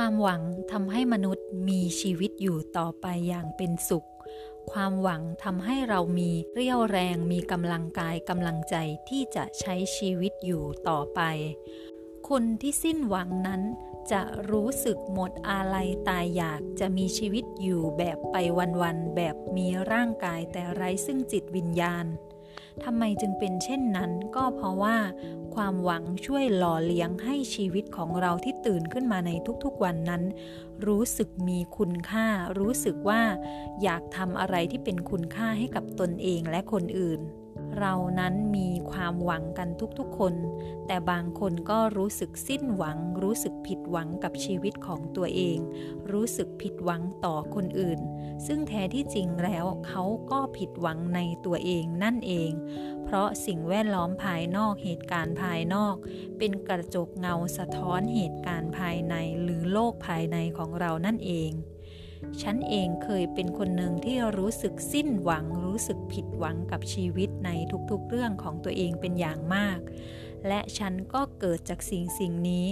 ความหวังทำให้มนุษย์มีชีวิตอยู่ต่อไปอย่างเป็นสุข ความหวังทำให้เรามีเรี่ยวแรงมีกำลังกายกำลังใจที่จะใช้ชีวิตอยู่ต่อไป คนที่สิ้นหวังนั้นจะรู้สึกหมดอาลัยตายอยากจะมีชีวิตอยู่แบบไปวันๆแบบมีร่างกายแต่ไร้ซึ่งจิตวิญญาณ ทำไมจึงเป็นเช่นนั้น ก็เพราะว่า ความหวังช่วยหล่อเลี้ยงให้ชีวิตของเราที่ตื่นขึ้นมาในทุกๆวันนั้น รู้สึกมีคุณค่า รู้สึกว่า อยากทำอะไรที่เป็นคุณค่าให้กับตนเองและคนอื่น เรานั้นมีความหวังกันทุกๆคน แต่บางคนก็รู้สึกสิ้นหวัง รู้สึกผิดหวังกับชีวิตของตัวเอง รู้สึกผิดหวังต่อคนอื่น ซึ่งแท้ที่จริงแล้วเขาก็ผิดหวังในตัวเองนั่นเอง เพราะสิ่งแวดล้อมภายนอกเหตุการณ์ภายนอก เป็นกระจกเงาสะท้อนเหตุการณ์ภายในหรือโลกภายในของเรานั่นเอง ฉันเองเคยเป็นคนหนึ่งที่รู้สึกสิ้นหวัง รู้สึกผิดหวังกับชีวิตในทุกๆเรื่องของตัวเองเป็นอย่างมาก และฉันก็เกิดจากสิ่งสิ่งนี้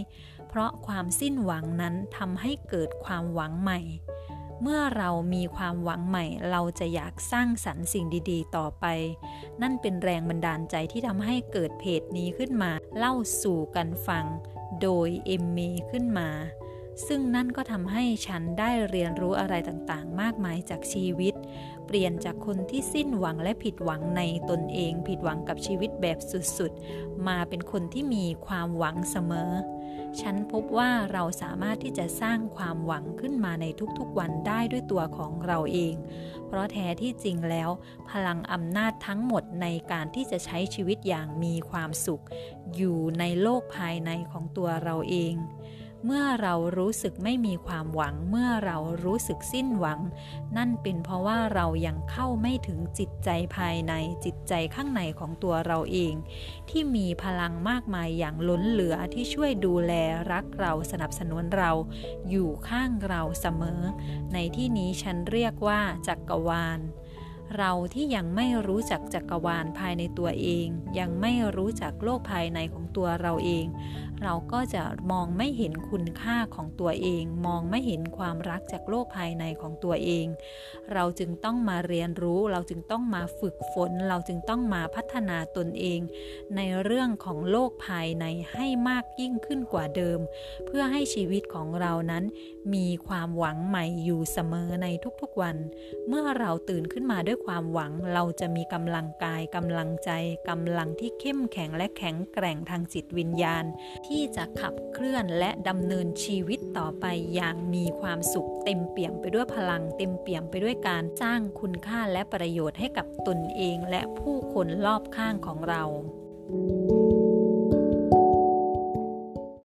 เพราะความสิ้นหวังนั้นทำให้เกิดความหวังใหม่ เมื่อเรามีความหวังใหม่ เราจะอยากสร้างสรรค์สิ่งดีๆ ต่อไป นั่นเป็นแรงบันดาลใจที่ทำให้เกิดเพจนี้ขึ้นมา เล่าสู่กันฟัง โดยเอมเมขึ้นมา ซึ่งนั่นก็ทำให้ฉันได้เรียนรู้อะไรต่างๆ มากมายจากชีวิต เปลี่ยนจากคนที่สิ้นหวังและผิดหวังในตนเอง ผิดหวังกับชีวิตแบบสุดๆ มาเป็นคนที่มีความหวังเสมอ ฉันพบว่าเราสามารถที่จะสร้างความหวังขึ้นมาในทุกๆวันได้ด้วยตัวของเราเอง เพราะแท้ที่จริงแล้ว พลังอำนาจทั้งหมดในการที่จะใช้ชีวิตอย่างมีความสุข อยู่ในโลกภายในของตัวเราเอง เมื่อเรารู้สึกไม่มีความหวัง เมื่อเรารู้สึกสิ้นหวัง นั่นเป็นเพราะว่าเรายังเข้าไม่ถึงจิตใจภายในจิตใจข้างในของตัวเราเอง ที่มีพลังมากมายอย่างล้นเหลือที่ช่วยดูแลรักเราสนับสนุนเรา อยู่ข้างเราเสมอ ในที่นี้ฉันเรียกว่าจักรวาล เราที่ยังไม่รู้จักจักรวาลภายในตัวเอง ยังไม่รู้จักโลกภายในของตัวเราเอง เราก็จะมองไม่เห็นคุณค่าของตัวเอง มองไม่เห็นความรักจากโลกภายในของตัวเอง เราจึงต้องมาเรียนรู้ เราจึงต้องมาฝึกฝน เราจึงต้องมาพัฒนาตนเอง ในเรื่องของโลกภายในให้มากยิ่งขึ้นกว่าเดิม เพื่อให้ชีวิตของเรานั้นมีความหวังใหม่อยู่เสมอในทุกๆวัน เมื่อเราตื่นขึ้นมาด้วยด้วยความหวังเราจะมีกำลังกายกำลังใจกำลังที่เข้มแข็งและแข็งแกร่งทางจิตวิญญาณ ที่จะขับเคลื่อนและดำเนินชีวิตต่อไปอย่างมีความสุข เต็มเปี่ยมไปด้วยพลัง เต็มเปี่ยมไปด้วยการสร้างคุณค่าและประโยชน์ให้กับตนเองและผู้คนรอบข้างของเรา thank you